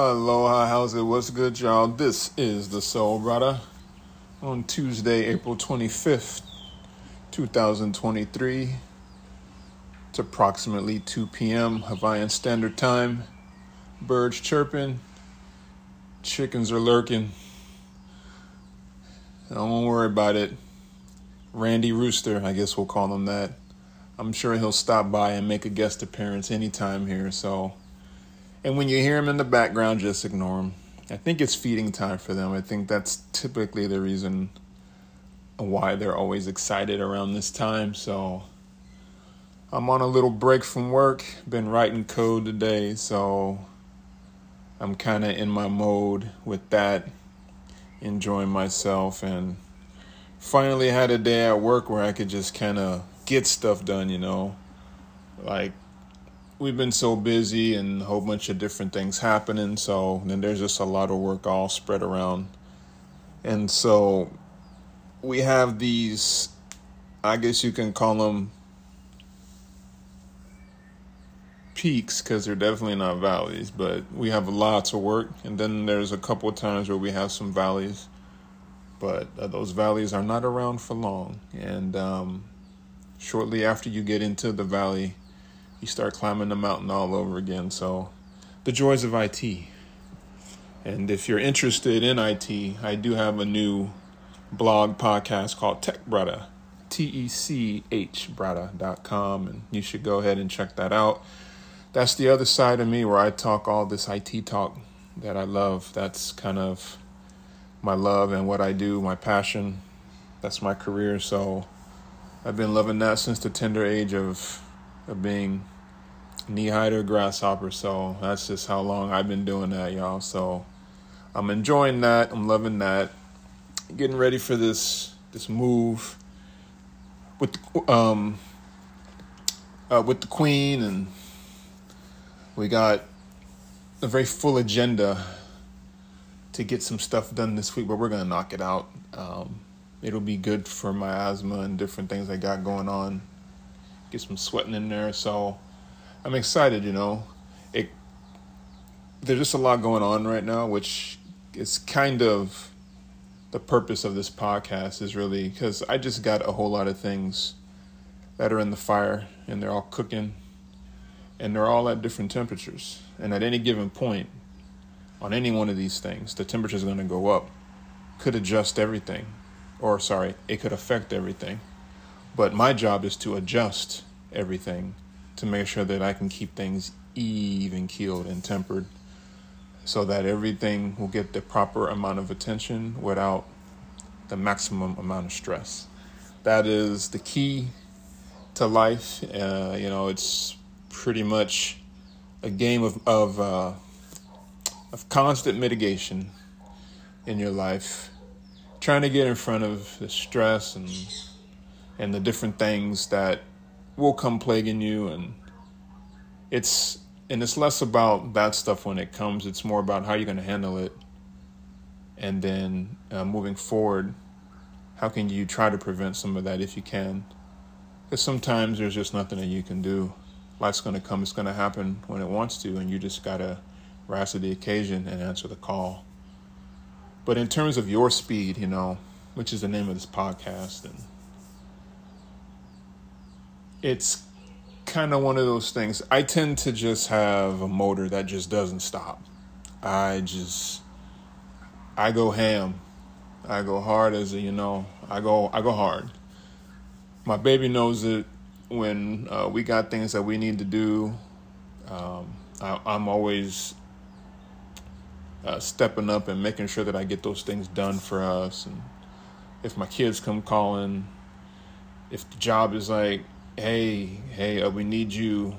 Aloha, how's it? What's good, y'all? This is the Soul Brother on Tuesday, April 25th, 2023. It's approximately 2 p.m. Hawaiian Standard Time. Birds chirping, chickens are lurking. Don't worry about it. Randy Rooster, I guess we'll call him that. I'm sure he'll stop by and make a guest appearance anytime here, so. And when you hear them in the background, just ignore them. I think it's feeding time for them. I think that's typically the reason why they're always excited around this time. So I'm on a little break from work. Been writing code today, so I'm kind of in my mode with that, enjoying myself, and finally had a day at work where I could just kind of get stuff done, you know. Like we've been so busy and a whole bunch of different things happening. So then there's just a lot of work all spread around. And so we have these, I guess you can call them peaks because they're definitely not valleys, but we have lots of work. And then there's a couple of times where we have some valleys, but uh, those valleys are not around for long. And um, shortly after you get into the valley, you start climbing the mountain all over again. So, the joys of IT. And if you're interested in IT, I do have a new blog podcast called Tech Brother, T E C H Brother.com, and you should go ahead and check that out. That's the other side of me where I talk all this IT talk that I love. That's kind of my love and what I do, my passion. That's my career. So I've been loving that since the tender age of of being knee high to a grasshopper. So that's just how long I've been doing that, y'all. So I'm enjoying that. I'm loving that. Getting ready for this this move with um uh, with the queen, and we got a very full agenda to get some stuff done this week. But we're gonna knock it out. Um, it'll be good for my asthma and different things I got going on get some sweating in there. So I'm excited, you know. It there's just a lot going on right now, which is kind of the purpose of this podcast is really because I just got a whole lot of things that are in the fire and they're all cooking and they're all at different temperatures. And at any given point on any one of these things, the temperature is going to go up, could adjust everything, or sorry, it could affect everything. But my job is to adjust everything to make sure that I can keep things even keeled and tempered so that everything will get the proper amount of attention without the maximum amount of stress. That is the key to life. Uh, you know, it's pretty much a game of of, uh, of constant mitigation in your life, trying to get in front of the stress and and the different things that will come plaguing you and it's and it's less about bad stuff when it comes it's more about how you're going to handle it. And then uh, moving forward how can you try to prevent some of that if you can? Because sometimes there's just nothing that you can do. Life's going to come it's going to happen when it wants to and you just got to rise to the occasion and answer the call. But in terms of your speed you know which is the name of this podcast and it's kind of one of those things. I tend to just have a motor that just doesn't stop. I just I go ham. I go hard as a, you know. I go I go hard. My baby knows it when uh, we got things that we need to do. Um, I, am always uh, stepping up and making sure that I get those things done for us. And if my kids come calling, if the job is like hey, hey, uh, we need you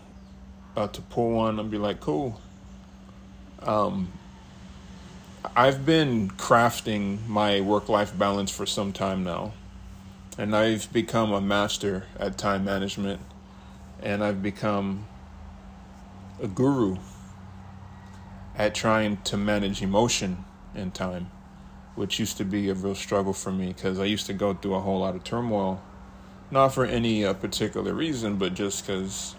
uh, to pull one, I'll be like, cool. Um, I've been crafting my work life balance for some time now, and I've become a master at time management, and I've become a guru at trying to manage emotion and time, which used to be a real struggle for me because I used to go through a whole lot of turmoil not for any uh, particular reason, but just because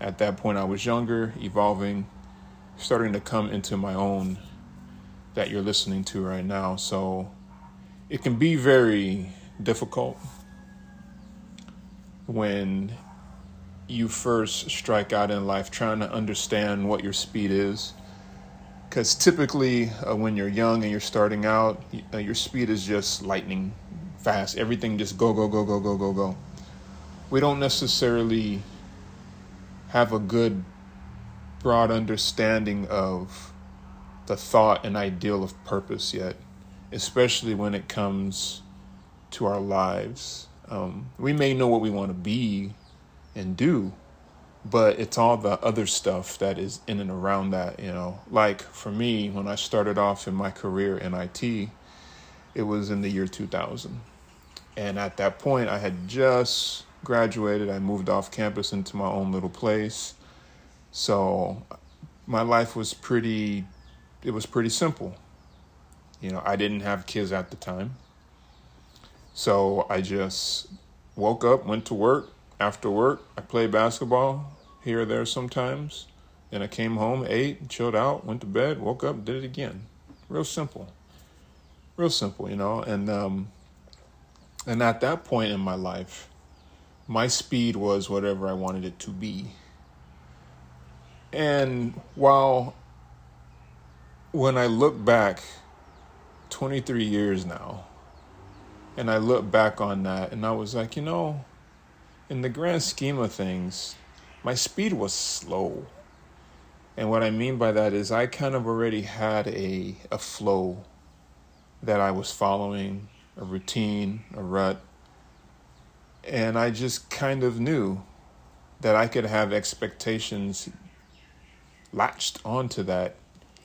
at that point I was younger, evolving, starting to come into my own that you're listening to right now. So it can be very difficult when you first strike out in life trying to understand what your speed is. Because typically, uh, when you're young and you're starting out, uh, your speed is just lightning fast. Everything just go, go, go, go, go, go, go. We don't necessarily have a good, broad understanding of the thought and ideal of purpose yet, especially when it comes to our lives. Um, we may know what we want to be and do, but it's all the other stuff that is in and around that, you know. Like for me, when I started off in my career in IT, it was in the year 2000. And at that point, I had just graduated. I moved off campus into my own little place. So my life was pretty it was pretty simple. You know, I didn't have kids at the time. So I just woke up, went to work. After work, I played basketball here or there sometimes. Then I came home, ate, chilled out, went to bed, woke up, did it again. Real simple. Real simple, you know. And um and at that point in my life, my speed was whatever I wanted it to be. And while when I look back 23 years now, and I look back on that, and I was like, you know, in the grand scheme of things, my speed was slow. And what I mean by that is I kind of already had a, a flow that I was following, a routine, a rut. And I just kind of knew that I could have expectations latched onto that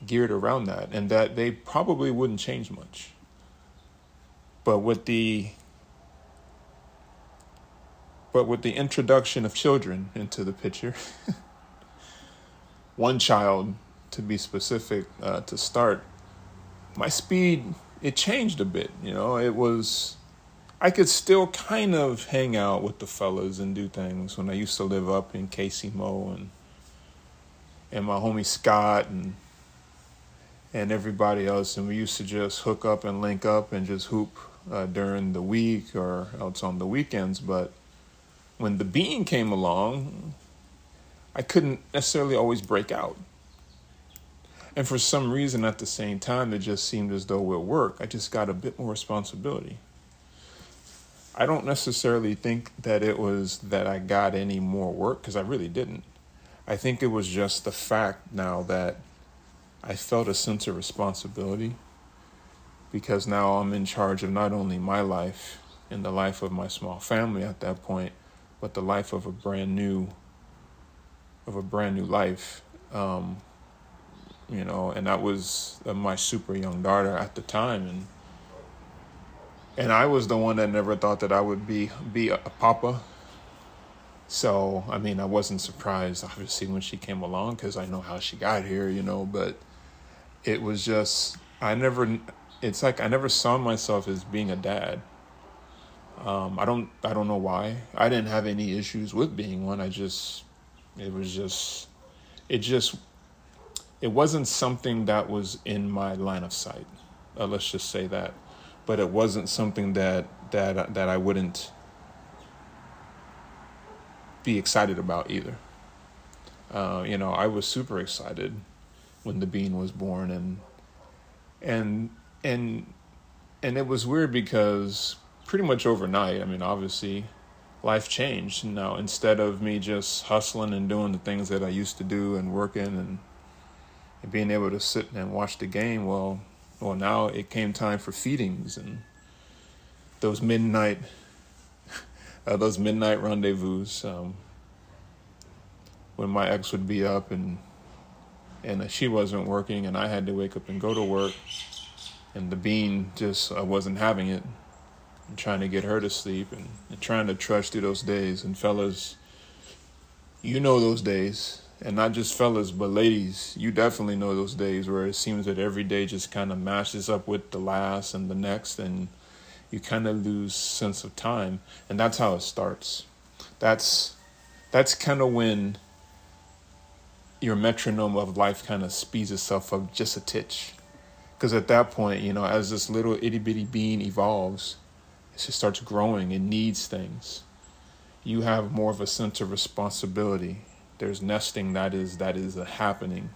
geared around that and that they probably wouldn't change much. But with the but with the introduction of children into the picture, one child to be specific uh, to start, my speed it changed a bit. You know, it was I could still kind of hang out with the fellas and do things when I used to live up in Casey Mo and and my homie Scott and and everybody else, and we used to just hook up and link up and just hoop uh, during the week or else on the weekends. But when the bean came along, I couldn't necessarily always break out. And for some reason, at the same time, it just seemed as though with work, I just got a bit more responsibility. I don't necessarily think that it was that I got any more work because I really didn't. I think it was just the fact now that I felt a sense of responsibility because now I'm in charge of not only my life and the life of my small family at that point, but the life of a brand new of a brand new life. Um, you know, and that was uh, my super young daughter at the time, and and I was the one that never thought that I would be be a, a papa. So I mean, I wasn't surprised obviously when she came along because I know how she got here, you know, but it was just I never. It's like I never saw myself as being a dad. Um, I don't. I don't know why. I didn't have any issues with being one. I just. It was just. It just. It wasn't something that was in my line of sight. Uh, let's just say that, but it wasn't something that that that I wouldn't be excited about either. Uh, you know, I was super excited when the bean was born and and and and it was weird because pretty much overnight i mean obviously life changed now instead of me just hustling and doing the things that i used to do and working and, and being able to sit and watch the game well well now it came time for feedings and those midnight uh, those midnight rendezvous um, when my ex would be up and and she wasn't working, and I had to wake up and go to work, and the bean just I wasn't having it. I'm trying to get her to sleep and, and trying to trudge through those days. And fellas, you know those days, and not just fellas, but ladies, you definitely know those days where it seems that every day just kind of mashes up with the last and the next, and you kind of lose sense of time, and that's how it starts. That's that's kind of when your metronome of life kind of speeds itself up just a titch. Because at that point, you know, as this little itty bitty being evolves, it just starts growing. It needs things. You have more of a sense of responsibility. There's nesting that is that is happening.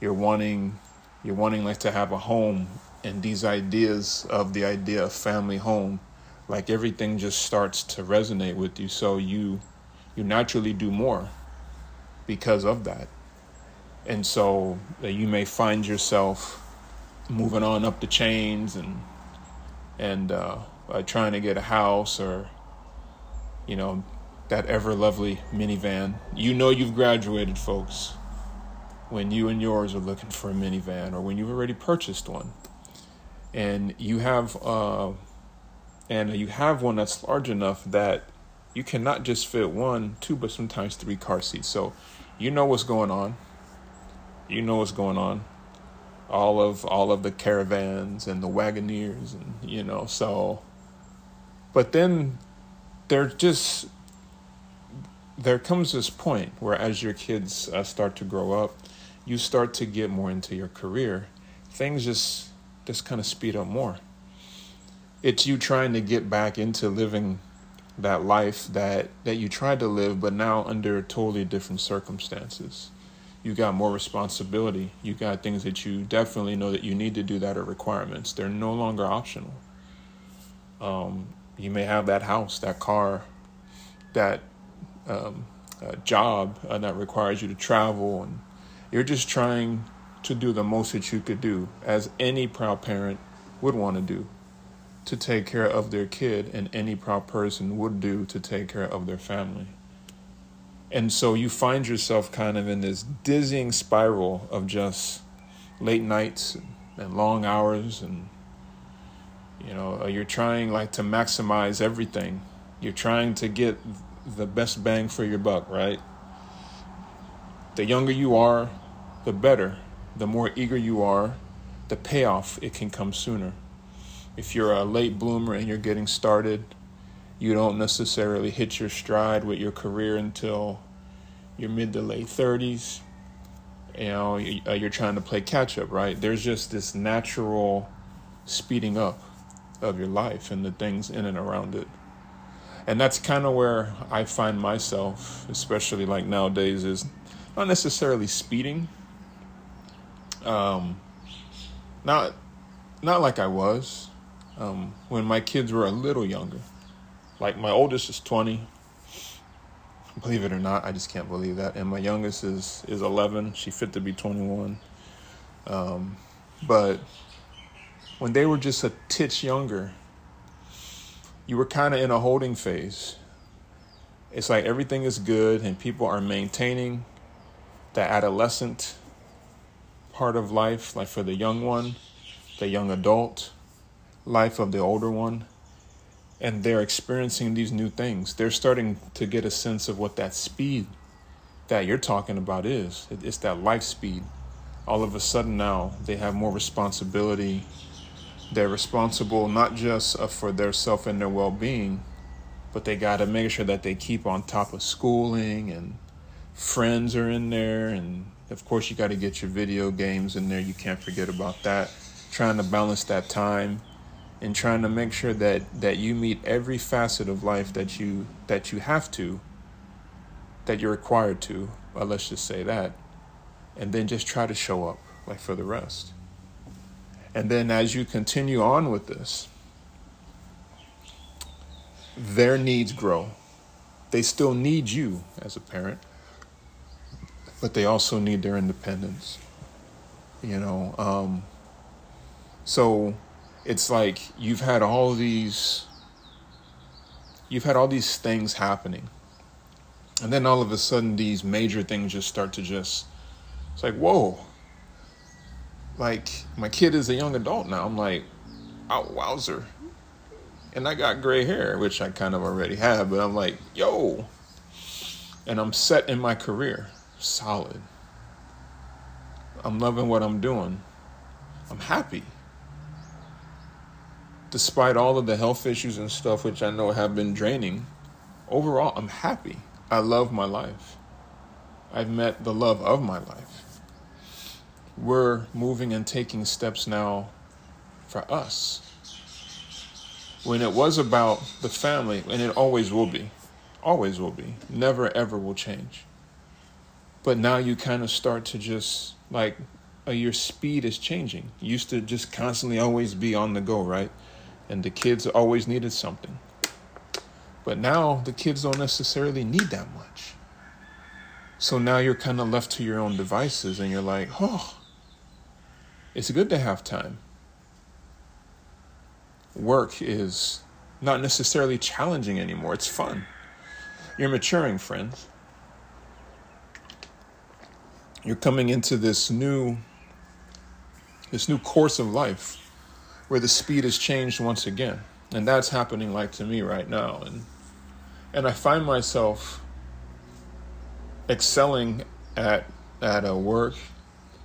You're wanting, you're wanting like to have a home, and these ideas of the idea of family home, like everything just starts to resonate with you. So you, you naturally do more because of that. And so that you may find yourself moving on up the chains and and uh, uh, trying to get a house or you know that ever lovely minivan. You know you've graduated, folks, when you and yours are looking for a minivan or when you've already purchased one, and you have uh, and you have one that's large enough that you cannot just fit one, two, but sometimes three car seats. So you know what's going on. You know what's going on all of all of the caravans and the wagoneers and you know so but then there just there comes this point where as your kids uh, start to grow up you start to get more into your career things just just kind of speed up more it's you trying to get back into living that life that that you tried to live but now under totally different circumstances you got more responsibility. You got things that you definitely know that you need to do that are requirements. They're no longer optional. Um, you may have that house, that car, that um, job uh, that requires you to travel, and you're just trying to do the most that you could do, as any proud parent would want to do, to take care of their kid, and any proud person would do to take care of their family. And so you find yourself kind of in this dizzying spiral of just late nights and long hours and you know, uh, you're trying like to maximize everything. You're trying to get the best bang for your buck, right? The younger you are, the better. The more eager you are, the payoff it can come sooner. If you're a late bloomer and you're getting started, you don't necessarily hit your stride with your career until your mid to late 30s. You know, uh, you're trying to play catch up, right? There's just this natural speeding up of your life and the things in and around it. And that's kind of where I find myself, especially like nowadays, is not necessarily speeding. Um, not, not like I was um, when my kids were a little younger. Like my oldest is 20. Believe it or not, I just can't believe that. And my youngest is is 11. She fit to be 21. Um, but when they were just a titch younger, you were kind of in a holding phase. It's like everything is good and people are maintaining the adolescent part of life, like for the young one, the young adult life of the older one and they're experiencing these new things. They're starting to get a sense of what that speed that you're talking about is. It's that life speed. All of a sudden now they have more responsibility. They're responsible not just uh, for their self and their well being, but they got to make sure that they keep on top of schooling and friends are in there. And of course, you got to get your video games in there. You can't forget about that. Trying to balance that time and trying to make sure that that you meet every facet of life that you that you have to that you're required to well, let's just say that and then just try to show up like for the rest and then as you continue on with this their needs grow. They still need you as a parent but they also need their independence you know? Um, so it's like you've had all these you've had all these things happening. And then all of a sudden these major things just start to just it's like whoa like my kid is a young adult now. I'm like oh wowzer. And i got gray hair which i kind of already have but i'm like yo. And i'm set in my career. Solid. I'm loving what i'm doing. I'm happy. Despite all of the health issues and stuff, which I know have been draining, overall, I'm happy. I love my life. I've met the love of my life. We're moving and taking steps now for us. When it was about the family, and it always will be, always will be, never ever will change. But now you kind of start to just like uh, your speed is changing. You used to just constantly always be on the go, right? And the kids always needed something. But now the kids don't necessarily need that much. So now you're kind of left to your own devices and you're like, oh, it's good to have time. Work is not necessarily challenging anymore, it's fun. You're maturing, friends. You're coming into this new this new course of life where the speed has changed once again. And that's happening like to me right now. And and I find myself excelling at at a work.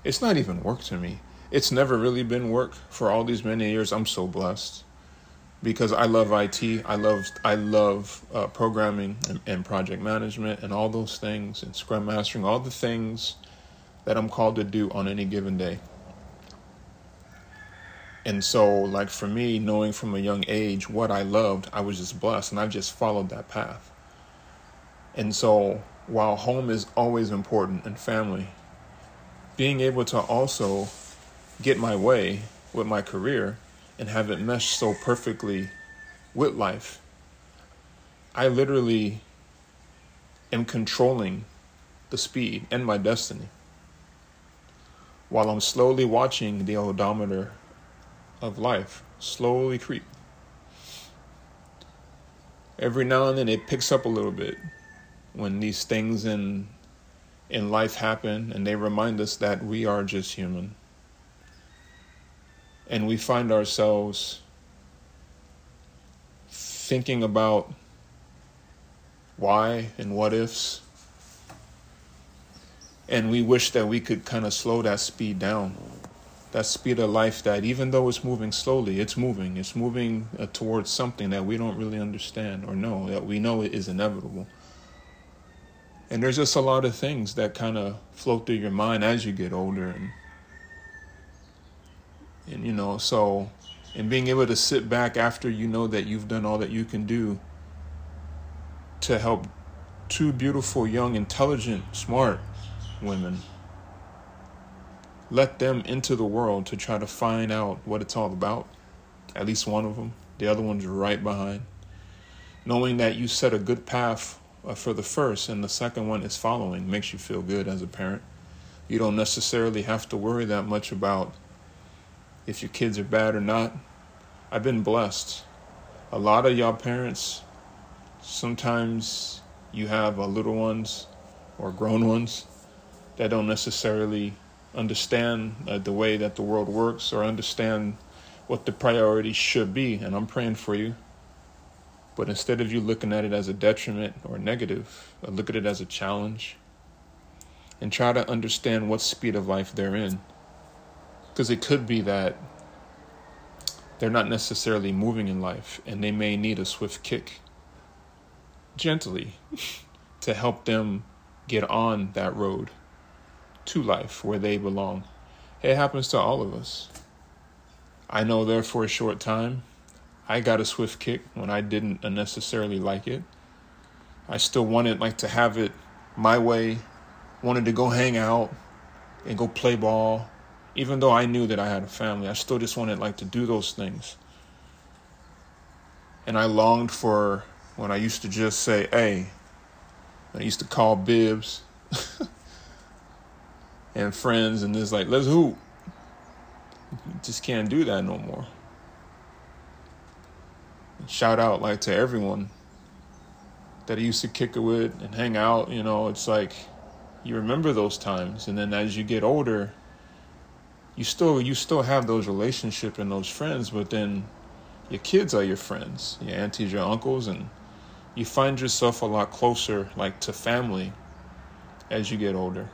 It's not even work to me. It's never really been work for all these many years. I'm so blessed because I love IT. I love I love uh, programming and, and project management and all those things and Scrum mastering, all the things that I'm called to do on any given day. And so, like for me, knowing from a young age what I loved, I was just blessed and I've just followed that path. And so, while home is always important and family, being able to also get my way with my career and have it mesh so perfectly with life, I literally am controlling the speed and my destiny while I'm slowly watching the odometer of life slowly creep. Every now and then it picks up a little bit when these things in in life happen and they remind us that we are just human. And we find ourselves thinking about why and what ifs. And we wish that we could kind of slow that speed down that speed of life that even though it's moving slowly, it's moving. It's moving uh, towards something that we don't really understand or know, that we know it is inevitable. And there's just a lot of things that kind of float through your mind as you get older. And, and, you know, so, and being able to sit back after you know that you've done all that you can do to help two beautiful, young, intelligent, smart women let them into the world to try to find out what it's all about. At least one of them. The other one's right behind. Knowing that you set a good path uh, for the first and the second one is following makes you feel good as a parent. You don't necessarily have to worry that much about if your kids are bad or not. I've been blessed. A lot of y'all parents, sometimes you have little ones or grown ones that don't necessarily understand uh, the way that the world works or understand what the priorities should be. And I'm praying for you. But instead of you looking at it as a detriment or negative, uh, look at it as a challenge and try to understand what speed of life they're in. Because it could be that they're not necessarily moving in life and they may need a swift kick gently to help them get on that road to life where they belong. It happens to all of us. I know there for a short time, I got a swift kick when I didn't necessarily like it. I still wanted like to have it my way, wanted to go hang out and go play ball. Even though I knew that I had a family, I still just wanted like to do those things. And I longed for when I used to just say, hey, I used to call bibs. and friends and it's like let's hoop. You just can't do that no more. Shout out like to everyone that I used to kick it with and hang out. You know, it's like you remember those times, and then as you get older, you still you still have those relationships and those friends, but then your kids are your friends, your aunties, your uncles, and you find yourself a lot closer, like to family, as you get older.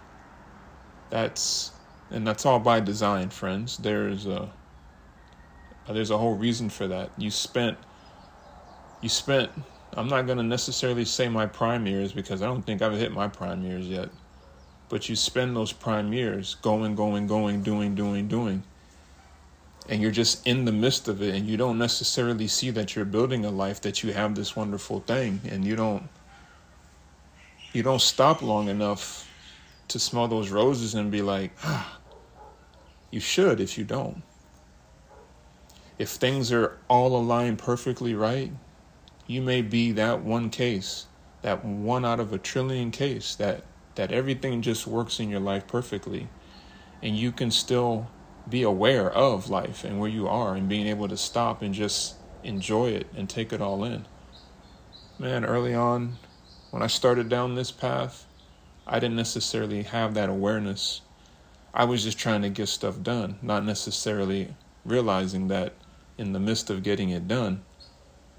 That's and that's all by design, friends. There's a there's a whole reason for that. You spent you spent I'm not to necessarily say my prime years because I don't think I've hit my prime years yet. But you spend those prime years going, going, going, doing, doing, doing. And you're just in the midst of it, and you don't necessarily see that you're building a life, that you have this wonderful thing, and you don't you don't stop long enough to smell those roses and be like, ah, you should if you don't. If things are all aligned perfectly right, you may be that one case, that one out of a trillion case that that everything just works in your life perfectly and you can still be aware of life and where you are and being able to stop and just enjoy it and take it all in. Man, early on when I started down this path, I didn't necessarily have that awareness. I was just trying to get stuff done, not necessarily realizing that in the midst of getting it done,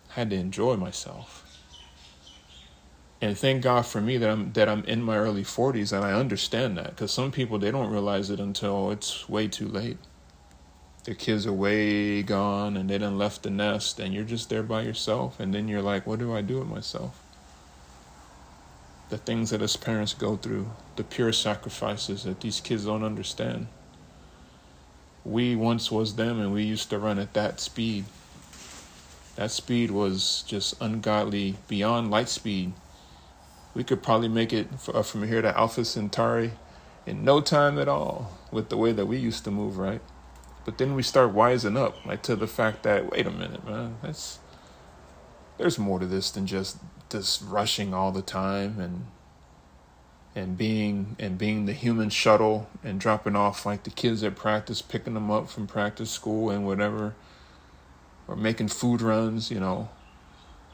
I had to enjoy myself. And thank God for me that I'm that I'm in my early 40s and I understand that because some people they don't realize it until it's way too late. Their kids are way gone and they done left the nest and you're just there by yourself and then you're like, what do I do with myself? The things that us parents go through, the pure sacrifices that these kids don't understand. We once was them and we used to run at that speed. That speed was just ungodly beyond light speed we could probably make it uh, from here to Alpha Centauri in no time at all with the way that we used to move, right? But then we start wising up, like to the fact that wait a minute, man, that's there's more to this than just just rushing all the time and and being and being the human shuttle and dropping off like the kids at practice, picking them up from practice school and whatever, or making food runs, you know.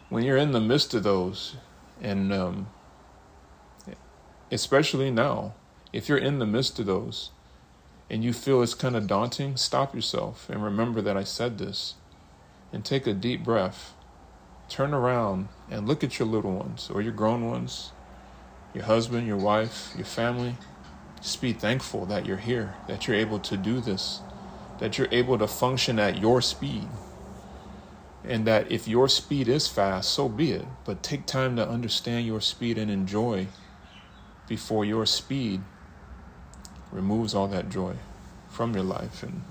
When you're in the midst of those, and um, especially now, if you're in the midst of those and you feel it's kind of daunting, stop yourself and remember that I said this and take a deep breath. Turn around and look at your little ones or your grown ones, your husband, your wife, your family. Just be thankful that you're here, that you're able to do this, that you're able to function at your speed. And that if your speed is fast, so be it. But take time to understand your speed and enjoy before your speed removes all that joy from your life. And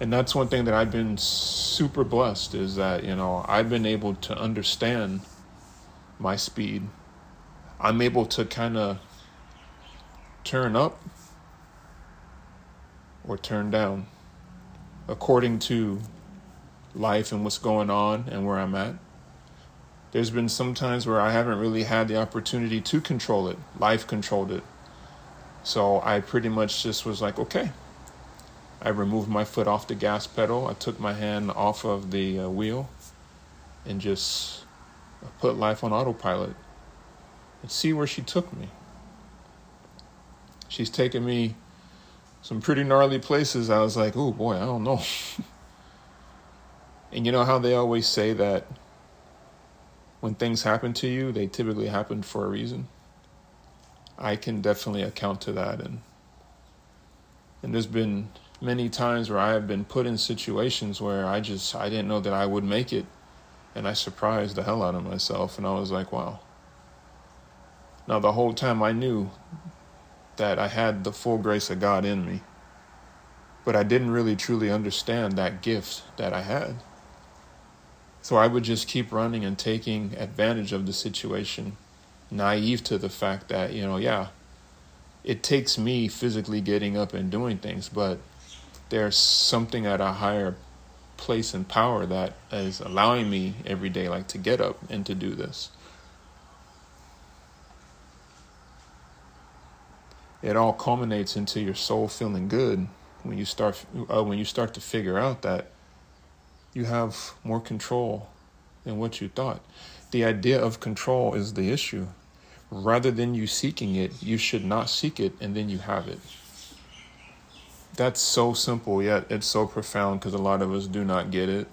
and that's one thing that I've been super blessed is that you know I've been able to understand my speed. I'm able to kind of turn up or turn down according to life and what's going on and where I'm at there's been some times where I haven't really had the opportunity to control it. Life controlled it. So I pretty much just was like, okay. I removed my foot off the gas pedal. I took my hand off of the uh, wheel and just put life on autopilot and see where she took me. She's taken me some pretty gnarly places. I was like, oh boy, I don't know. and you know how they always say that when things happen to you, they typically happen for a reason. I can definitely account to that and and there's been many times where I have been put in situations where I just I didn't know that I would make it and I surprised the hell out of myself and I was like, wow. Now the whole time I knew that I had the full grace of God in me. But I didn't really truly understand that gift that I had. So I would just keep running and taking advantage of the situation, naive to the fact that, you know, yeah, it takes me physically getting up and doing things, but there's something at a higher place and power that is allowing me every day like to get up and to do this. It all culminates into your soul feeling good when you start uh, when you start to figure out that you have more control than what you thought. The idea of control is the issue. Rather than you seeking it, you should not seek it and then you have it. That's so simple, yet it's so profound because a lot of us do not get it.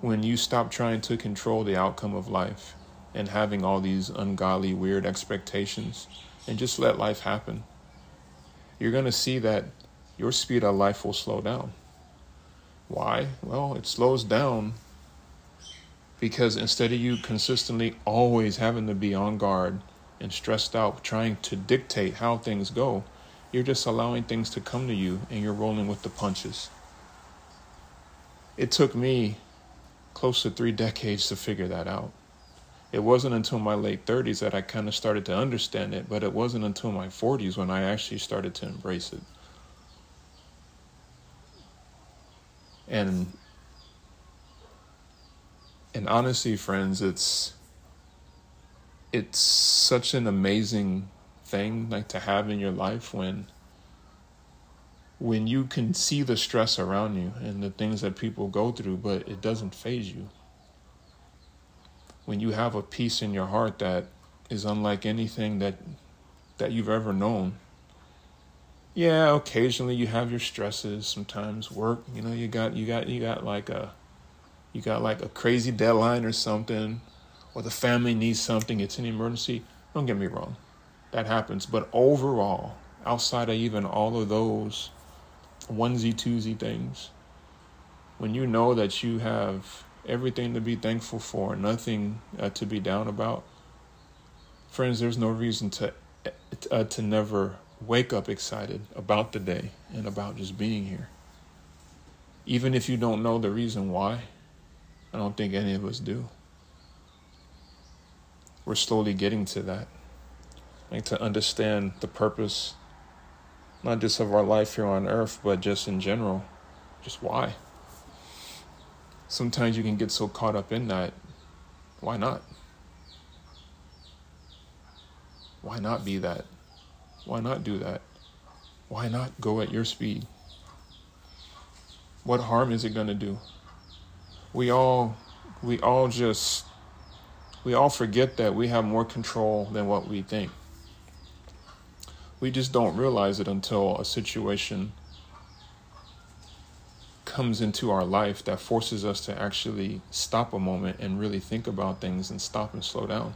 When you stop trying to control the outcome of life and having all these ungodly, weird expectations and just let life happen, you're going to see that your speed of life will slow down. Why? Well, it slows down because instead of you consistently always having to be on guard and stressed out trying to dictate how things go, you're just allowing things to come to you and you're rolling with the punches. It took me close to three decades to figure that out. It wasn't until my late 30s that I kind of started to understand it, but it wasn't until my 40s when I actually started to embrace it. And and honestly, friends, it's it's such an amazing thing like to have in your life when when you can see the stress around you and the things that people go through, but it doesn't faze you. When you have a peace in your heart that is unlike anything that that you've ever known. Yeah, occasionally you have your stresses, sometimes work, you know, you got you got you got like a you got like a crazy deadline or something, or the family needs something, it's an emergency. Don't get me wrong. That happens. But overall, outside of even all of those onesie twosie things. When you know that you have everything to be thankful for, nothing uh, to be down about, friends, there's no reason to uh, to never wake up excited about the day and about just being here. Even if you don't know the reason why, I don't think any of us do. We're slowly getting to that. Like to understand the purpose not just of our life here on earth, but just in general. Just why? Sometimes you can get so caught up in that. Why not? Why not be that? Why not do that? Why not go at your speed? What harm is it going to do? We all we all just we all forget that we have more control than what we think. We just don't realize it until a situation comes into our life that forces us to actually stop a moment and really think about things and stop and slow down.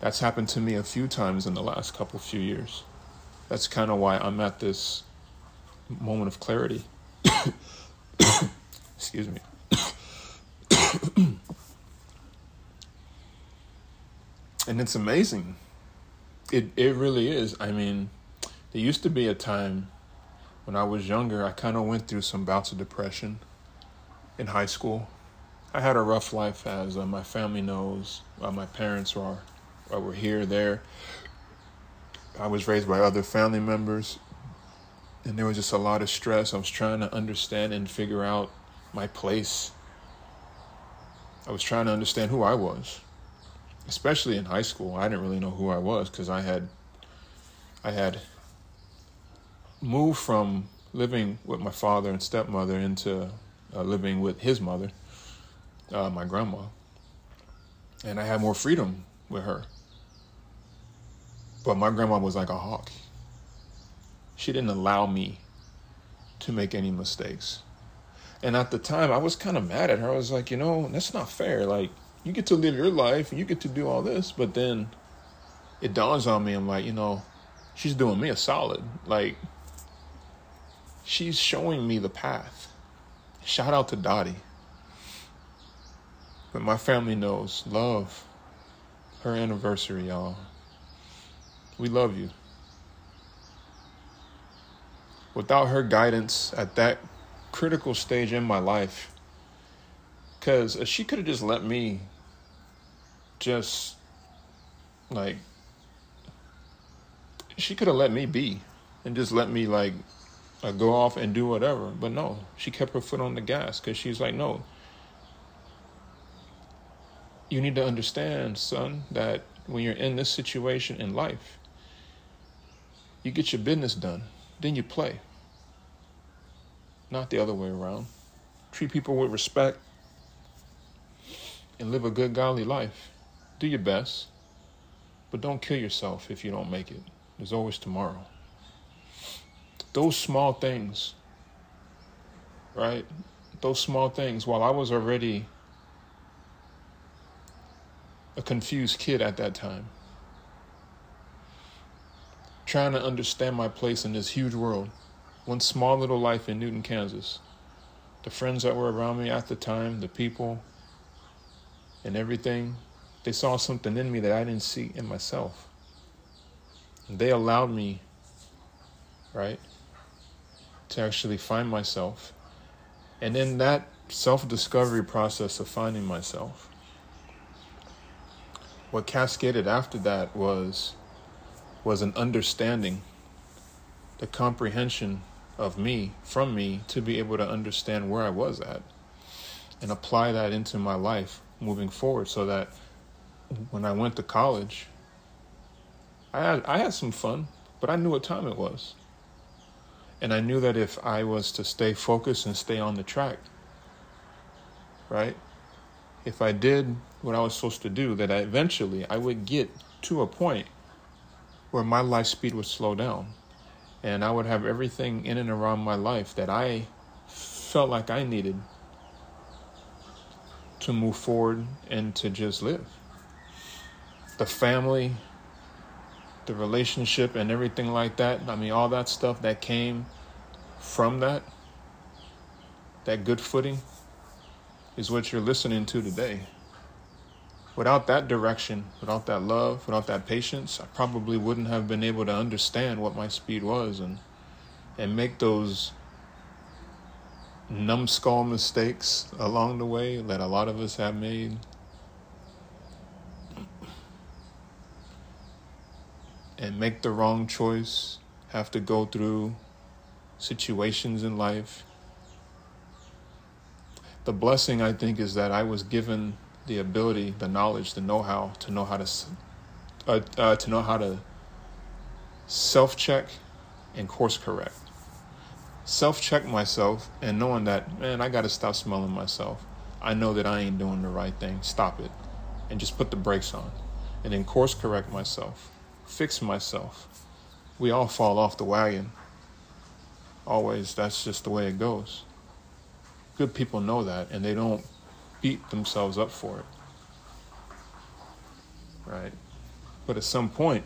That's happened to me a few times in the last couple few years. That's kind of why I'm at this moment of clarity. Excuse me. and it's amazing it it really is. I mean, there used to be a time when I was younger. I kind of went through some bouts of depression in high school. I had a rough life, as uh, my family knows. Uh, my parents were uh, were here, there. I was raised by other family members, and there was just a lot of stress. I was trying to understand and figure out my place. I was trying to understand who I was especially in high school, I didn't really know who I was because I had I had moved from living with my father and stepmother into uh, living with his mother, uh, my grandma, and I had more freedom with her. But my grandma was like a hawk. She didn't allow me to make any mistakes. And at the time, I was kind of mad at her. I was like, you know, that's not fair. Like, you get to live your life and you get to do all this, but then it dawns on me, I'm like, you know, she's doing me a solid. Like, she's showing me the path. Shout out to Dottie. But my family knows love. Her anniversary, y'all. We love you. Without her guidance at that critical stage in my life, because she could have just let me just like she could have let me be and just let me like uh, go off and do whatever but no she kept her foot on the gas because she's like no you need to understand son that when you're in this situation in life you get your business done then you play not the other way around treat people with respect and live a good godly life do your best, but don't kill yourself if you don't make it. There's always tomorrow. Those small things, right? Those small things, while I was already a confused kid at that time, trying to understand my place in this huge world, one small little life in Newton, Kansas. The friends that were around me at the time, the people, and everything they saw something in me that I didn't see in myself. And They allowed me, right, to actually find myself. And in that self discovery process of finding myself, what cascaded after that was was an understanding the comprehension of me from me to be able to understand where I was at and apply that into my life moving forward so that when I went to college I had I had some fun but I knew what time it was. And I knew that if I was to stay focused and stay on the track right if I did what I was supposed to do that I eventually I would get to a point where my life speed would slow down and I would have everything in and around my life that I felt like I needed to move forward and to just live. The family, the relationship, and everything like that. I mean, all that stuff that came from that, that good footing, is what you're listening to today without that direction, without that love, without that patience, I probably wouldn't have been able to understand what my speed was and and make those numbskull mistakes along the way that a lot of us have made. And make the wrong choice, have to go through situations in life. The blessing, I think, is that I was given the ability, the knowledge, the know-how to know how to uh, uh, to know how to self-check and course correct. Self-check myself and knowing that man, I got to stop smelling myself. I know that I ain't doing the right thing. Stop it, and just put the brakes on, and then course correct myself, fix myself. We all fall off the wagon. Always, that's just the way it goes. Good people know that, and they don't beat themselves up for it. Right? But at some point,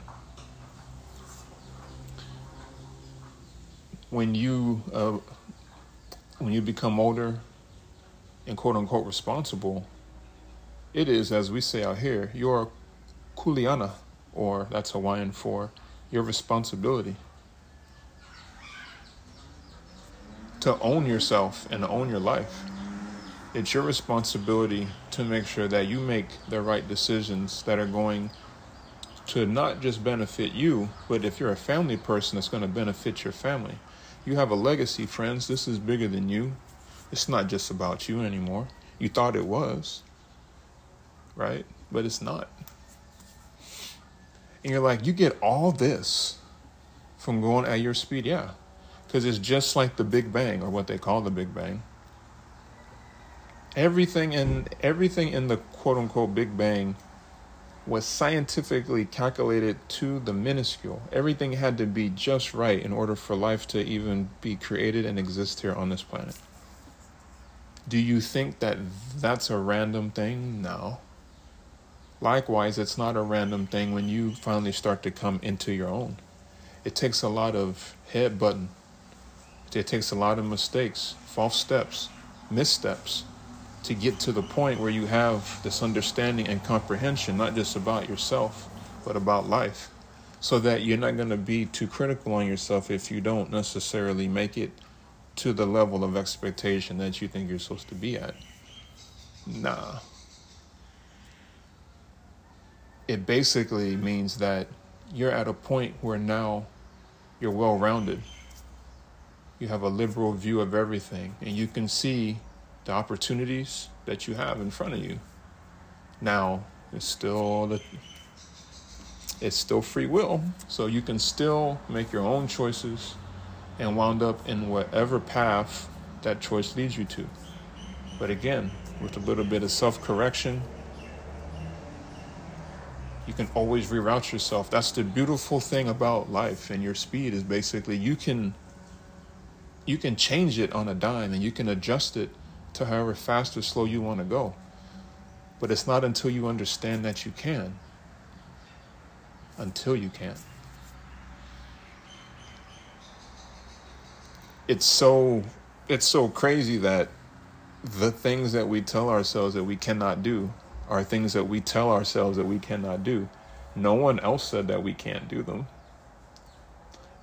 when you uh, when you become older and quote unquote responsible, it is as we say out here, your kuleana, or that's Hawaiian for your responsibility to own yourself and own your life it's your responsibility to make sure that you make the right decisions that are going to not just benefit you, but if you're a family person, it's going to benefit your family. You have a legacy, friends. This is bigger than you. It's not just about you anymore. You thought it was, right? But it's not. And you're like, you get all this from going at your speed. Yeah. Because it's just like the Big Bang, or what they call the Big Bang everything in everything in the quote unquote Big Bang was scientifically calculated to the minuscule. Everything had to be just right in order for life to even be created and exist here on this planet. Do you think that that's a random thing? No. Likewise, it's not a random thing when you finally start to come into your own. It takes a lot of head button. It takes a lot of mistakes, false steps, missteps to get to the point where you have this understanding and comprehension, not just about yourself, but about life, so that you're not going to be too critical on yourself if you don't necessarily make it to the level of expectation that you think you're supposed to be at. Nah. It basically means that you're at a point where now you're well rounded. You have a liberal view of everything, and you can see the opportunities that you have in front of you. Now, it's still the it's still free will, so you can still make your own choices and wound up in whatever path that choice leads you to. But again, with a little bit of self-correction, you can always reroute yourself. That's the beautiful thing about life and your speed is basically you can you can change it on a dime and you can adjust it to however fast or slow you want to go. But it's not until you understand that you can. Until you can. It's so it's so crazy that the things that we tell ourselves that we cannot do are things that we tell ourselves that we cannot do. No one else said that we can't do them.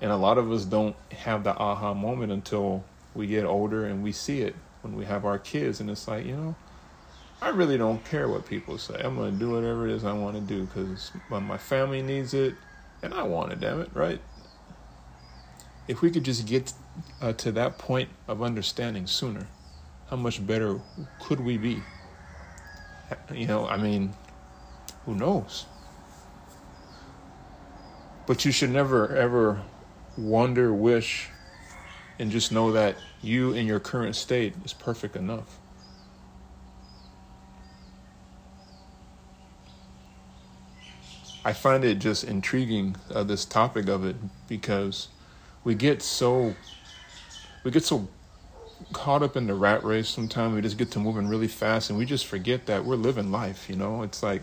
And a lot of us don't have the aha moment until we get older and we see it when we have our kids. And it's like, you know, I really don't care what people say. I'm going to do whatever it is I want to do because my family needs it and I want it, damn it, right? If we could just get uh, to that point of understanding sooner, how much better could we be? You know, I mean, who knows? But you should never, ever wonder, wish, and just know that you in your current state is perfect enough. I find it just intriguing uh, this topic of it because we get so we get so caught up in the rat race sometimes we just get to moving really fast and we just forget that we're living life you know it's like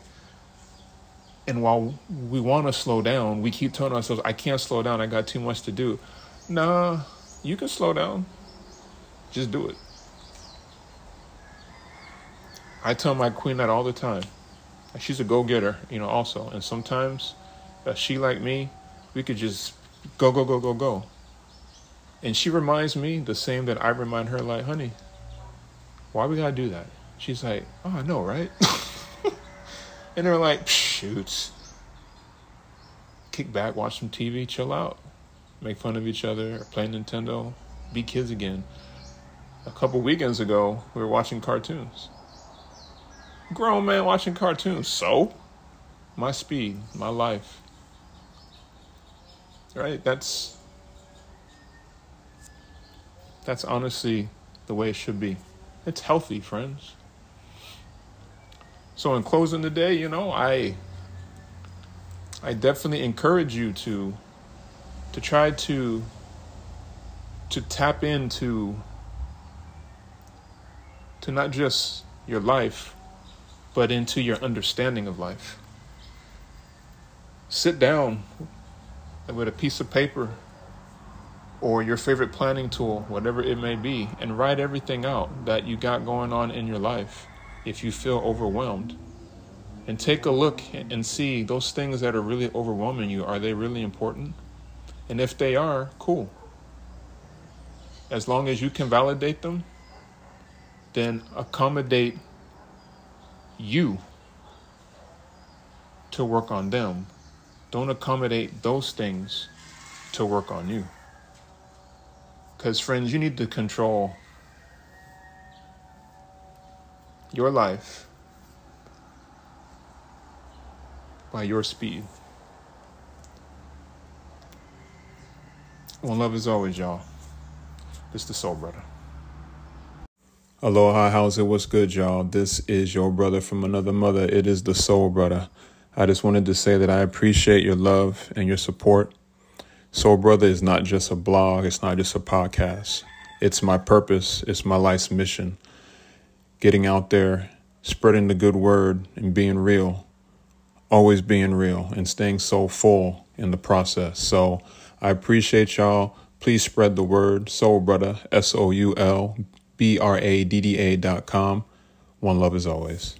and while we want to slow down, we keep telling ourselves, I can't slow down. I got too much to do. Nah, you can slow down. Just do it. I tell my queen that all the time. She's a go getter, you know, also. And sometimes, uh, she like me, we could just go, go, go, go, go. And she reminds me the same that I remind her, like, honey, why we gotta do that? She's like, oh, I know, right? and they're like, shoots. Kick back, watch some TV, chill out, make fun of each other, play Nintendo, be kids again. A couple weekends ago, we were watching cartoons. Grown man watching cartoons. So, my speed, my life. Right? That's that's honestly the way it should be. It's healthy, friends. So in closing the day, you know, I I definitely encourage you to to try to to tap into to not just your life but into your understanding of life. Sit down with a piece of paper or your favorite planning tool, whatever it may be, and write everything out that you got going on in your life if you feel overwhelmed. And take a look and see those things that are really overwhelming you, are they really important? And if they are, cool. As long as you can validate them, then accommodate you to work on them. Don't accommodate those things to work on you. Because, friends, you need to control your life by your speed. One love is always, y'all. This is the Soul Bradda. Aloha, how's it? What's good, y'all? This is your brother from another mother. It is the Soul Bradda. I just wanted to say that I appreciate your love and your support. Soul Bradda is not just a blog, it's not just a podcast. It's my purpose, it's my life's mission getting out there, spreading the good word, and being real. Always being real and staying so full in the process. So I appreciate y'all. Please spread the word. Soul Bradda, S O U L B R A D D A dot com. One love as always.